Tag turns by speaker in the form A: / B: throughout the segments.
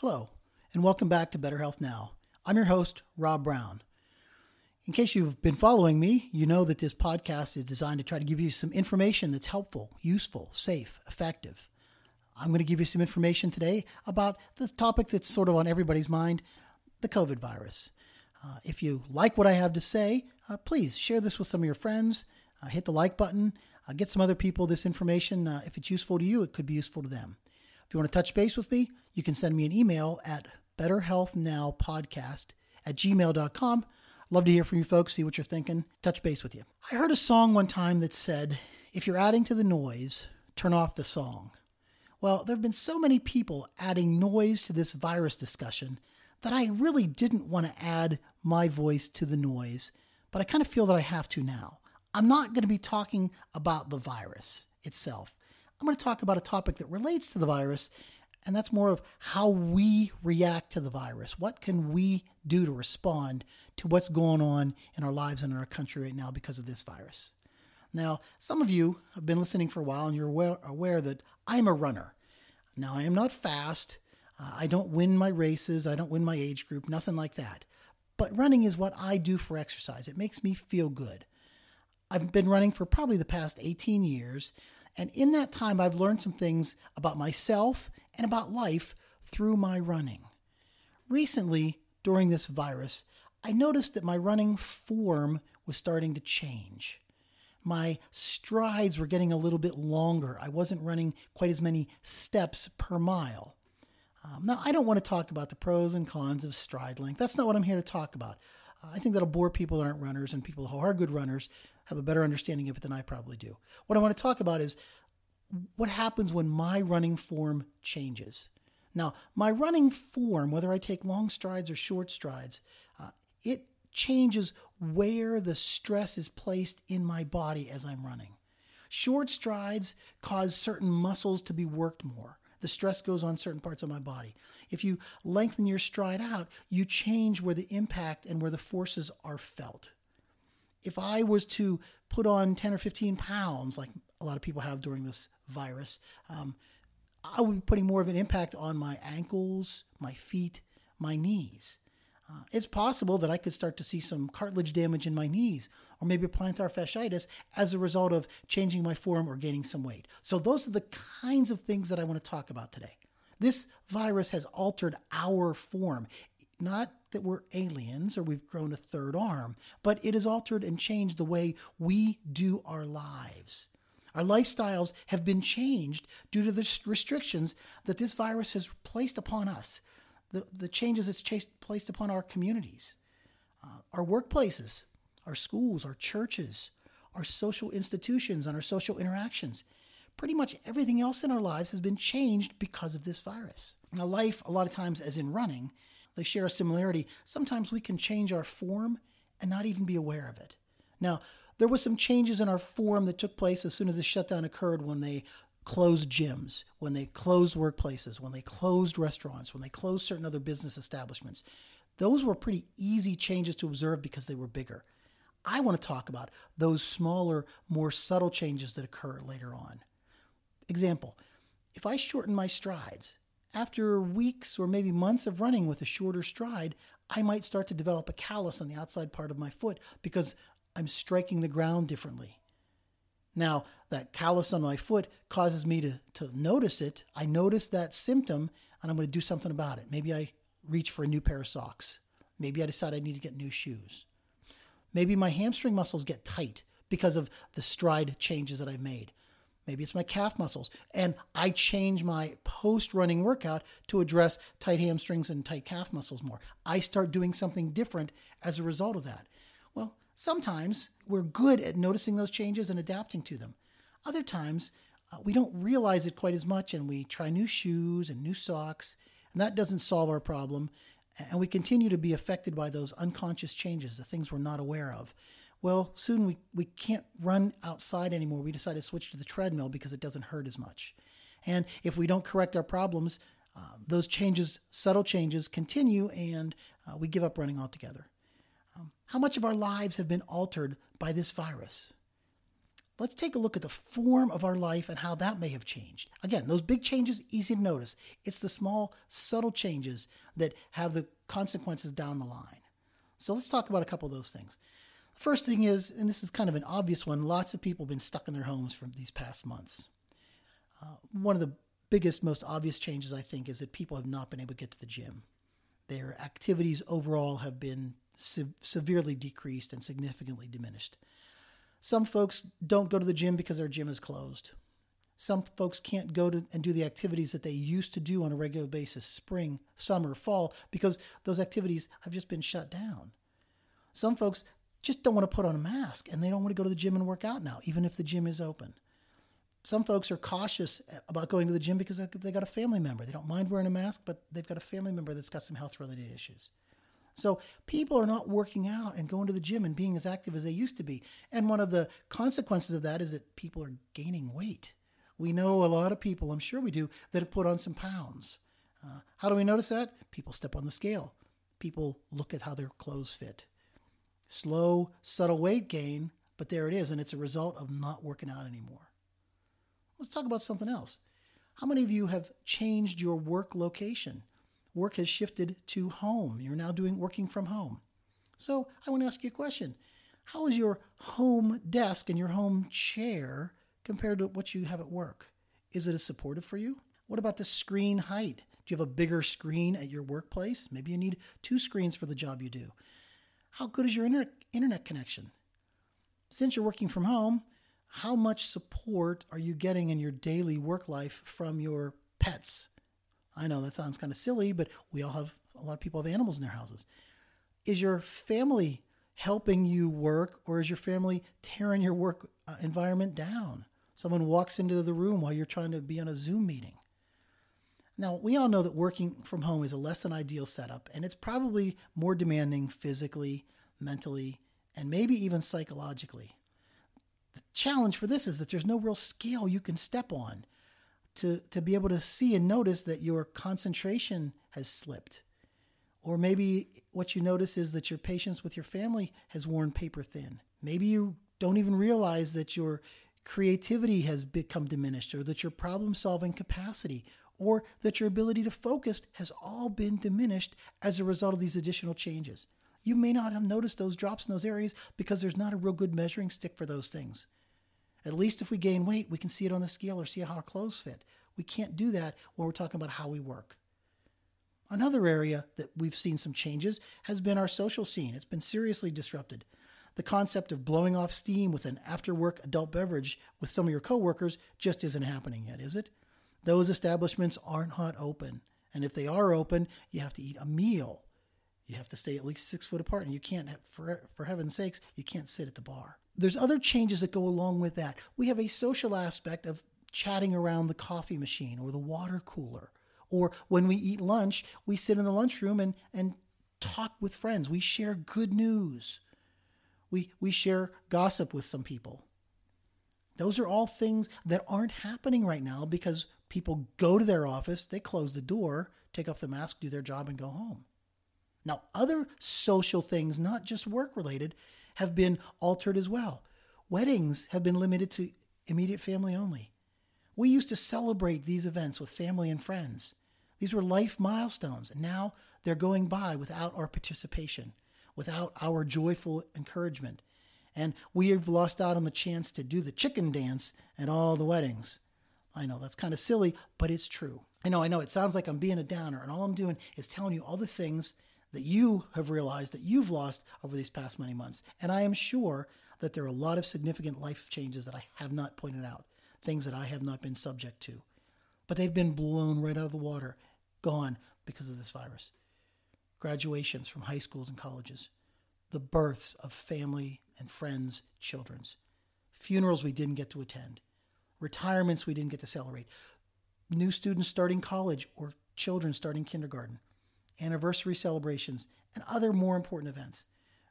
A: Hello, and welcome back to Better Health Now. I'm your host, Rob Brown. In case you've been following me, you know that this podcast is designed to try to give you some information that's helpful, useful, safe, effective. I'm going to give you some information today about the topic that's sort of on everybody's mind the COVID virus. Uh, if you like what I have to say, uh, please share this with some of your friends. Uh, hit the like button. Uh, get some other people this information. Uh, if it's useful to you, it could be useful to them. If you want to touch base with me, you can send me an email at betterhealthnowpodcast at gmail.com. Love to hear from you folks, see what you're thinking, touch base with you. I heard a song one time that said, if you're adding to the noise, turn off the song. Well, there have been so many people adding noise to this virus discussion that I really didn't want to add my voice to the noise, but I kind of feel that I have to now. I'm not going to be talking about the virus itself. I'm going to talk about a topic that relates to the virus, and that's more of how we react to the virus. What can we do to respond to what's going on in our lives and in our country right now because of this virus? Now, some of you have been listening for a while and you're aware, aware that I'm a runner. Now, I am not fast. Uh, I don't win my races. I don't win my age group, nothing like that. But running is what I do for exercise. It makes me feel good. I've been running for probably the past 18 years. And in that time, I've learned some things about myself and about life through my running. Recently, during this virus, I noticed that my running form was starting to change. My strides were getting a little bit longer. I wasn't running quite as many steps per mile. Um, now, I don't want to talk about the pros and cons of stride length. That's not what I'm here to talk about. I think that'll bore people that aren't runners, and people who are good runners have a better understanding of it than I probably do. What I want to talk about is what happens when my running form changes. Now, my running form, whether I take long strides or short strides, uh, it changes where the stress is placed in my body as I'm running. Short strides cause certain muscles to be worked more the stress goes on certain parts of my body. If you lengthen your stride out, you change where the impact and where the forces are felt. If I was to put on 10 or 15 pounds, like a lot of people have during this virus, um, I would be putting more of an impact on my ankles, my feet, my knees. Uh, it's possible that I could start to see some cartilage damage in my knees or maybe plantar fasciitis as a result of changing my form or gaining some weight. So, those are the kinds of things that I want to talk about today. This virus has altered our form. Not that we're aliens or we've grown a third arm, but it has altered and changed the way we do our lives. Our lifestyles have been changed due to the restrictions that this virus has placed upon us, the, the changes it's placed upon our communities, uh, our workplaces, our schools, our churches, our social institutions, and our social interactions. Pretty much everything else in our lives has been changed because of this virus. Now, life, a lot of times, as in running, they share a similarity. Sometimes we can change our form and not even be aware of it. Now, there was some changes in our form that took place as soon as the shutdown occurred when they closed gyms, when they closed workplaces, when they closed restaurants, when they closed certain other business establishments. Those were pretty easy changes to observe because they were bigger. I want to talk about those smaller, more subtle changes that occur later on. Example if I shorten my strides, after weeks or maybe months of running with a shorter stride, I might start to develop a callus on the outside part of my foot because I'm striking the ground differently. Now, that callus on my foot causes me to, to notice it. I notice that symptom and I'm going to do something about it. Maybe I reach for a new pair of socks. Maybe I decide I need to get new shoes. Maybe my hamstring muscles get tight because of the stride changes that I've made. Maybe it's my calf muscles. And I change my post running workout to address tight hamstrings and tight calf muscles more. I start doing something different as a result of that. Well, sometimes we're good at noticing those changes and adapting to them. Other times, uh, we don't realize it quite as much and we try new shoes and new socks, and that doesn't solve our problem and we continue to be affected by those unconscious changes, the things we're not aware of. Well, soon we, we can't run outside anymore. We decide to switch to the treadmill because it doesn't hurt as much. And if we don't correct our problems, uh, those changes, subtle changes, continue and uh, we give up running altogether. Um, how much of our lives have been altered by this virus? Let's take a look at the form of our life and how that may have changed. Again, those big changes, easy to notice. It's the small, subtle changes that have the consequences down the line. So let's talk about a couple of those things. First thing is, and this is kind of an obvious one, lots of people have been stuck in their homes for these past months. Uh, one of the biggest, most obvious changes, I think, is that people have not been able to get to the gym. Their activities overall have been se- severely decreased and significantly diminished. Some folks don't go to the gym because their gym is closed. Some folks can't go to and do the activities that they used to do on a regular basis, spring, summer, fall, because those activities have just been shut down. Some folks just don't want to put on a mask and they don't want to go to the gym and work out now, even if the gym is open. Some folks are cautious about going to the gym because they got a family member. They don't mind wearing a mask, but they've got a family member that's got some health related issues. So people are not working out and going to the gym and being as active as they used to be. And one of the consequences of that is that people are gaining weight. We know a lot of people, I'm sure we do, that have put on some pounds. Uh, how do we notice that? People step on the scale. People look at how their clothes fit. Slow, subtle weight gain, but there it is, and it's a result of not working out anymore. Let's talk about something else. How many of you have changed your work location? Work has shifted to home. You're now doing working from home. So I want to ask you a question. How is your home desk and your home chair compared to what you have at work? Is it as supportive for you? What about the screen height? Do you have a bigger screen at your workplace? Maybe you need two screens for the job you do. How good is your internet connection? Since you're working from home, how much support are you getting in your daily work life from your pets? I know that sounds kind of silly, but we all have a lot of people have animals in their houses. Is your family helping you work, or is your family tearing your work uh, environment down? Someone walks into the room while you're trying to be on a Zoom meeting. Now, we all know that working from home is a less than ideal setup, and it's probably more demanding physically, mentally, and maybe even psychologically. The challenge for this is that there's no real scale you can step on to, to be able to see and notice that your concentration has slipped. Or maybe what you notice is that your patience with your family has worn paper thin. Maybe you don't even realize that your creativity has become diminished, or that your problem solving capacity, or that your ability to focus has all been diminished as a result of these additional changes. You may not have noticed those drops in those areas because there's not a real good measuring stick for those things. At least if we gain weight, we can see it on the scale or see how our clothes fit. We can't do that when we're talking about how we work. Another area that we've seen some changes has been our social scene. It's been seriously disrupted. The concept of blowing off steam with an after work adult beverage with some of your coworkers just isn't happening yet, is it? Those establishments are not hot open. And if they are open, you have to eat a meal. You have to stay at least six foot apart, and you can't, for, for heaven's sakes, you can't sit at the bar there's other changes that go along with that. We have a social aspect of chatting around the coffee machine or the water cooler. Or when we eat lunch, we sit in the lunchroom and, and talk with friends. We share good news. We, we share gossip with some people. Those are all things that aren't happening right now because people go to their office, they close the door, take off the mask, do their job, and go home. Now, other social things, not just work related, have been altered as well. Weddings have been limited to immediate family only. We used to celebrate these events with family and friends. These were life milestones, and now they're going by without our participation, without our joyful encouragement. And we have lost out on the chance to do the chicken dance at all the weddings. I know that's kind of silly, but it's true. I know, I know, it sounds like I'm being a downer, and all I'm doing is telling you all the things that you have realized that you've lost over these past many months. And I am sure that there are a lot of significant life changes that I have not pointed out, things that I have not been subject to. But they've been blown right out of the water, gone because of this virus. Graduations from high schools and colleges, the births of family and friends' children's, funerals we didn't get to attend, retirements we didn't get to celebrate, new students starting college or children starting kindergarten anniversary celebrations, and other more important events,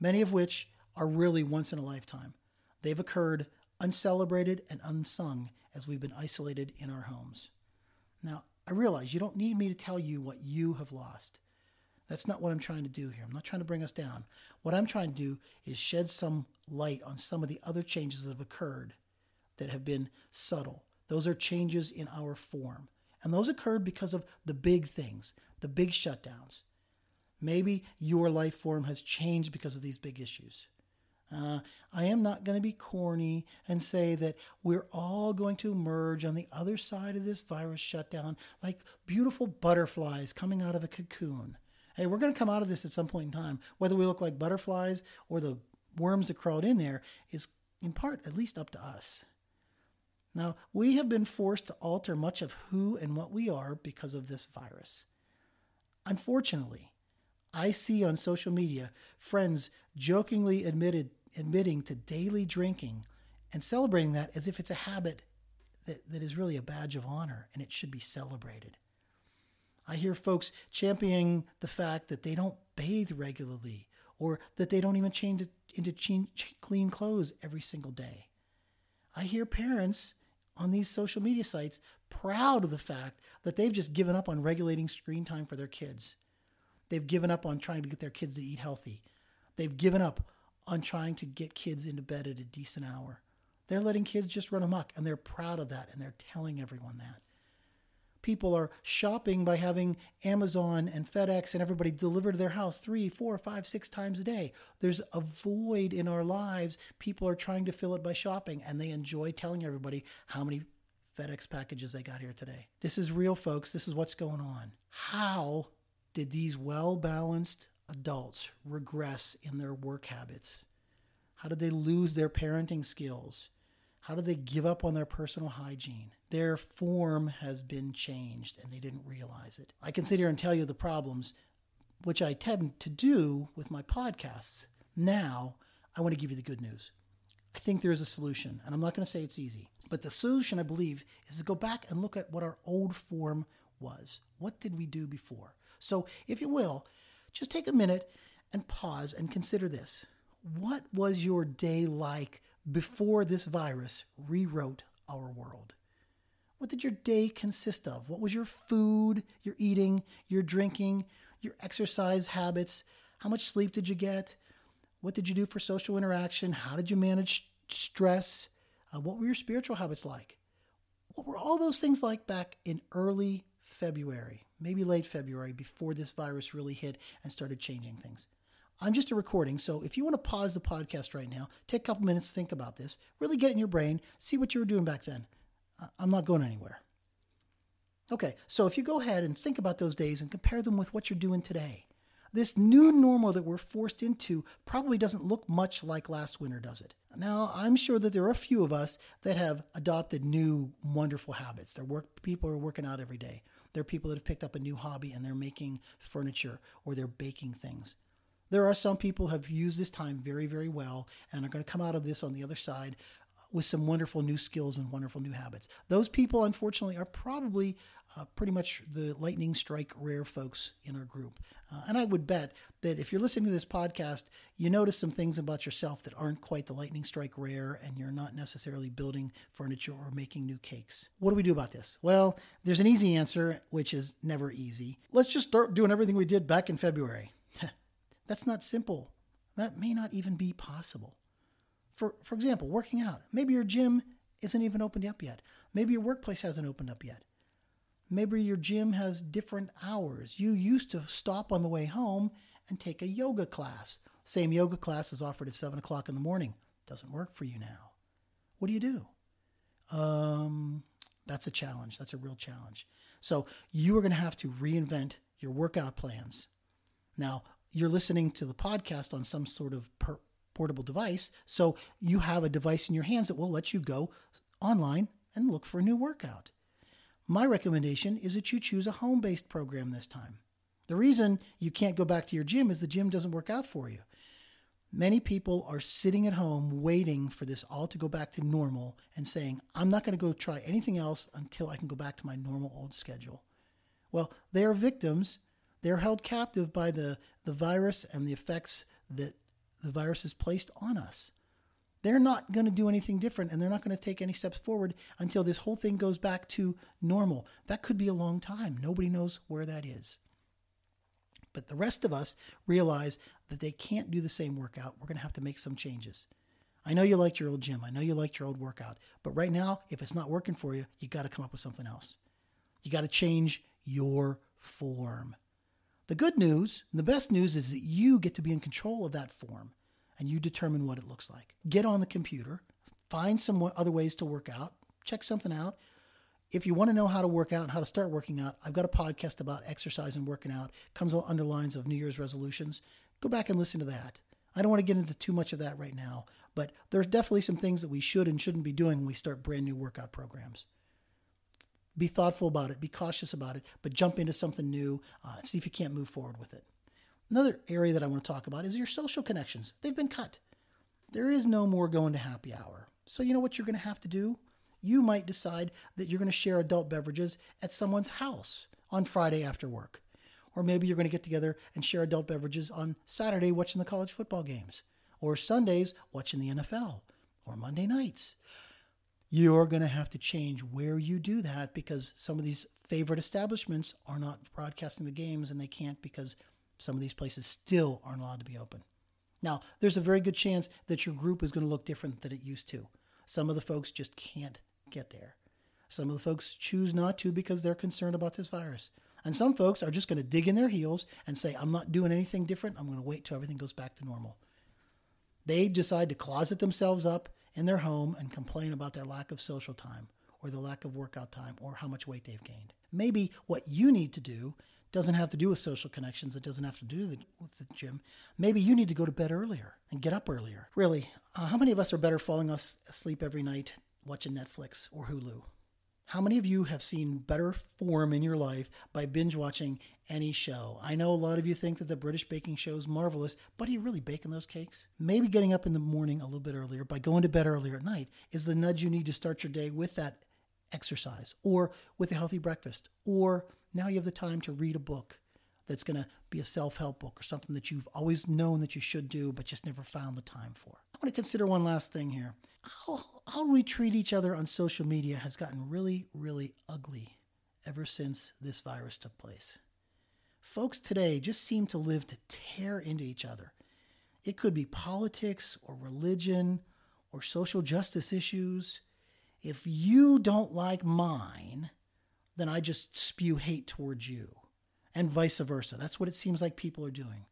A: many of which are really once in a lifetime. They've occurred uncelebrated and unsung as we've been isolated in our homes. Now, I realize you don't need me to tell you what you have lost. That's not what I'm trying to do here. I'm not trying to bring us down. What I'm trying to do is shed some light on some of the other changes that have occurred that have been subtle. Those are changes in our form. And those occurred because of the big things, the big shutdowns. Maybe your life form has changed because of these big issues. Uh, I am not going to be corny and say that we're all going to emerge on the other side of this virus shutdown like beautiful butterflies coming out of a cocoon. Hey, we're going to come out of this at some point in time. Whether we look like butterflies or the worms that crawled in there is, in part, at least up to us. Now, we have been forced to alter much of who and what we are because of this virus. Unfortunately, I see on social media friends jokingly admitted admitting to daily drinking and celebrating that as if it's a habit that, that is really a badge of honor and it should be celebrated. I hear folks championing the fact that they don't bathe regularly or that they don't even change into clean clothes every single day. I hear parents on these social media sites proud of the fact that they've just given up on regulating screen time for their kids. They've given up on trying to get their kids to eat healthy. They've given up on trying to get kids into bed at a decent hour. They're letting kids just run amok, and they're proud of that, and they're telling everyone that. People are shopping by having Amazon and FedEx and everybody deliver to their house three, four, five, six times a day. There's a void in our lives. People are trying to fill it by shopping, and they enjoy telling everybody how many FedEx packages they got here today. This is real, folks. This is what's going on. How did these well balanced adults regress in their work habits? How did they lose their parenting skills? How did they give up on their personal hygiene? Their form has been changed and they didn't realize it. I can sit here and tell you the problems, which I tend to do with my podcasts. Now, I want to give you the good news. I think there is a solution, and I'm not going to say it's easy, but the solution, I believe, is to go back and look at what our old form was. What did we do before? So, if you will, just take a minute and pause and consider this. What was your day like before this virus rewrote our world? What did your day consist of? What was your food, your eating, your drinking, your exercise habits? How much sleep did you get? What did you do for social interaction? How did you manage stress? Uh, what were your spiritual habits like? What were all those things like back in early February, maybe late February, before this virus really hit and started changing things. I'm just a recording, so if you want to pause the podcast right now, take a couple minutes think about this, really get in your brain, see what you were doing back then. I'm not going anywhere. Okay, so if you go ahead and think about those days and compare them with what you're doing today, this new normal that we're forced into probably doesn't look much like last winter, does it? Now, I'm sure that there are a few of us that have adopted new wonderful habits. Their work people are working out every day. There are people that have picked up a new hobby and they're making furniture or they're baking things. There are some people who have used this time very, very well and are going to come out of this on the other side with some wonderful new skills and wonderful new habits. Those people, unfortunately, are probably uh, pretty much the lightning strike rare folks in our group. Uh, and I would bet that if you're listening to this podcast, you notice some things about yourself that aren't quite the lightning strike rare, and you're not necessarily building furniture or making new cakes. What do we do about this? Well, there's an easy answer, which is never easy. Let's just start doing everything we did back in February. That's not simple. That may not even be possible. For, for example, working out. Maybe your gym isn't even opened up yet. Maybe your workplace hasn't opened up yet. Maybe your gym has different hours. You used to stop on the way home and take a yoga class. Same yoga class is offered at 7 o'clock in the morning. Doesn't work for you now. What do you do? Um, that's a challenge. That's a real challenge. So you are going to have to reinvent your workout plans. Now, you're listening to the podcast on some sort of per- portable device. So you have a device in your hands that will let you go online and look for a new workout. My recommendation is that you choose a home based program this time. The reason you can't go back to your gym is the gym doesn't work out for you. Many people are sitting at home waiting for this all to go back to normal and saying, I'm not going to go try anything else until I can go back to my normal old schedule. Well, they are victims. They're held captive by the, the virus and the effects that the virus has placed on us. They're not going to do anything different and they're not going to take any steps forward until this whole thing goes back to normal. That could be a long time. Nobody knows where that is. But the rest of us realize that they can't do the same workout. We're going to have to make some changes. I know you liked your old gym. I know you liked your old workout. But right now, if it's not working for you, you got to come up with something else. You got to change your form. The good news, the best news is that you get to be in control of that form and you determine what it looks like. Get on the computer, find some other ways to work out, check something out. If you want to know how to work out and how to start working out, I've got a podcast about exercise and working out. It comes under lines of New Year's resolutions. Go back and listen to that. I don't want to get into too much of that right now, but there's definitely some things that we should and shouldn't be doing when we start brand new workout programs. Be thoughtful about it, be cautious about it, but jump into something new uh, and see if you can't move forward with it. Another area that I want to talk about is your social connections. They've been cut. There is no more going to happy hour. So, you know what you're going to have to do? You might decide that you're going to share adult beverages at someone's house on Friday after work. Or maybe you're going to get together and share adult beverages on Saturday watching the college football games, or Sundays watching the NFL, or Monday nights. You're going to have to change where you do that because some of these favorite establishments are not broadcasting the games and they can't because some of these places still aren't allowed to be open. Now, there's a very good chance that your group is going to look different than it used to. Some of the folks just can't get there. Some of the folks choose not to because they're concerned about this virus. And some folks are just going to dig in their heels and say, I'm not doing anything different. I'm going to wait till everything goes back to normal. They decide to closet themselves up in their home and complain about their lack of social time or the lack of workout time or how much weight they've gained. Maybe what you need to do doesn't have to do with social connections. It doesn't have to do with the gym. Maybe you need to go to bed earlier and get up earlier. Really, uh, how many of us are better falling asleep every night watching Netflix or Hulu? How many of you have seen better form in your life by binge watching any show? I know a lot of you think that the British baking show is marvelous, but are you really baking those cakes? Maybe getting up in the morning a little bit earlier by going to bed earlier at night is the nudge you need to start your day with that exercise or with a healthy breakfast. Or now you have the time to read a book that's going to be a self help book or something that you've always known that you should do, but just never found the time for. Want to consider one last thing here how, how we treat each other on social media has gotten really, really ugly ever since this virus took place. Folks today just seem to live to tear into each other. It could be politics or religion or social justice issues. If you don't like mine, then I just spew hate towards you, and vice versa. That's what it seems like people are doing.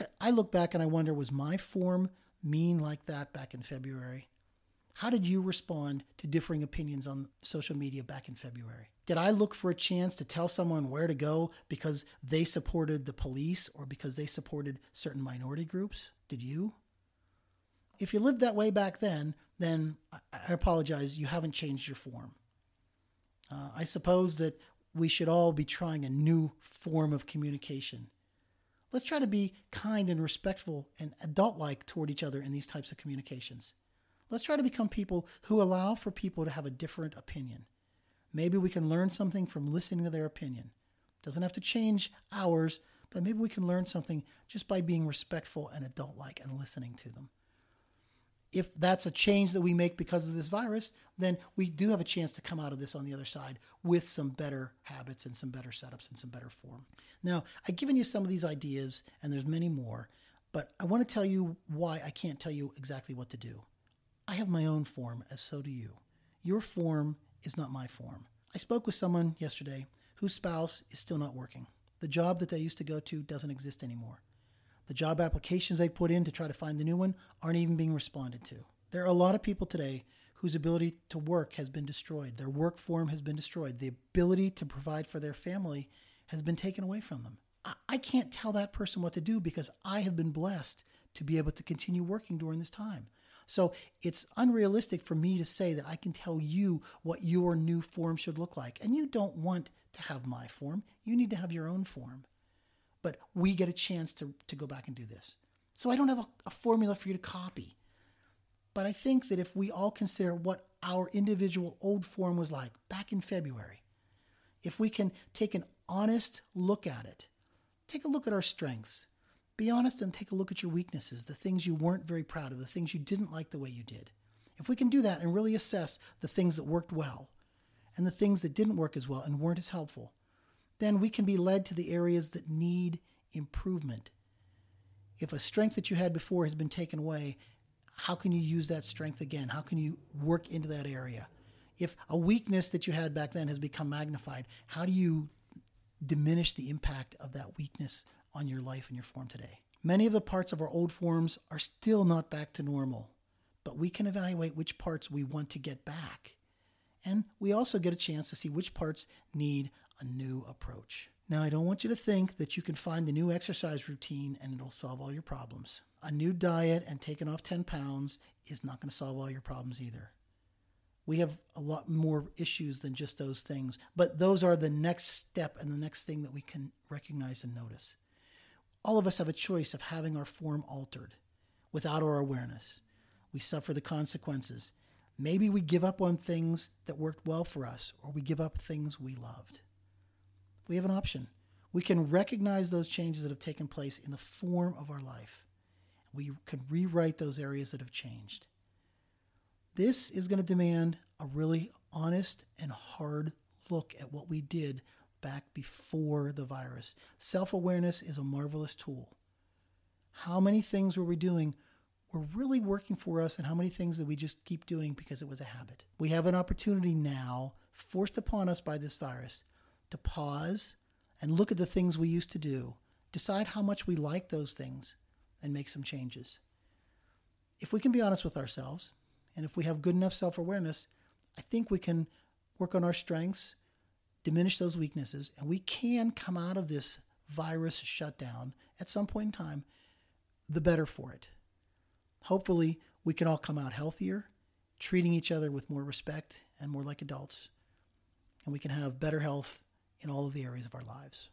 A: I, I look back and I wonder was my form mean like that back in February? How did you respond to differing opinions on social media back in February? Did I look for a chance to tell someone where to go because they supported the police or because they supported certain minority groups? Did you? If you lived that way back then, then I apologize, you haven't changed your form. Uh, I suppose that we should all be trying a new form of communication Let's try to be kind and respectful and adult like toward each other in these types of communications. Let's try to become people who allow for people to have a different opinion. Maybe we can learn something from listening to their opinion. Doesn't have to change ours, but maybe we can learn something just by being respectful and adult like and listening to them if that's a change that we make because of this virus, then we do have a chance to come out of this on the other side with some better habits and some better setups and some better form. Now, I've given you some of these ideas, and there's many more, but I want to tell you why I can't tell you exactly what to do. I have my own form, as so do you. Your form is not my form. I spoke with someone yesterday whose spouse is still not working. The job that they used to go to doesn't exist anymore. The job applications they put in to try to find the new one aren't even being responded to. There are a lot of people today whose ability to work has been destroyed. Their work form has been destroyed. The ability to provide for their family has been taken away from them. I can't tell that person what to do because I have been blessed to be able to continue working during this time. So it's unrealistic for me to say that I can tell you what your new form should look like. And you don't want to have my form, you need to have your own form but we get a chance to, to go back and do this. So I don't have a, a formula for you to copy. But I think that if we all consider what our individual old form was like back in February, if we can take an honest look at it, take a look at our strengths, be honest and take a look at your weaknesses, the things you weren't very proud of, the things you didn't like the way you did. If we can do that and really assess the things that worked well and the things that didn't work as well and weren't as helpful, then we can be led to the areas that need improvement. If a strength that you had before has been taken away, how can you use that strength again? How can you work into that area? If a weakness that you had back then has become magnified, how do you diminish the impact of that weakness on your life and your form today? Many of the parts of our old forms are still not back to normal, but we can evaluate which parts we want to get back. And we also get a chance to see which parts need a new approach. Now, I don't want you to think that you can find the new exercise routine and it'll solve all your problems. A new diet and taking off 10 pounds is not going to solve all your problems either. We have a lot more issues than just those things, but those are the next step and the next thing that we can recognize and notice. All of us have a choice of having our form altered without our awareness. We suffer the consequences. Maybe we give up on things that worked well for us, or we give up things we loved we have an option. We can recognize those changes that have taken place in the form of our life. We can rewrite those areas that have changed. This is going to demand a really honest and hard look at what we did back before the virus. Self awareness is a marvelous tool. How many things were we doing were really working for us, and how many things did we just keep doing because it was a habit? We have an opportunity now, forced upon us by this virus, to pause and look at the things we used to do, decide how much we like those things, and make some changes. If we can be honest with ourselves, and if we have good enough self awareness, I think we can work on our strengths, diminish those weaknesses, and we can come out of this virus shutdown at some point in time the better for it. Hopefully, we can all come out healthier, treating each other with more respect and more like adults, and we can have better health in all of the areas of our lives.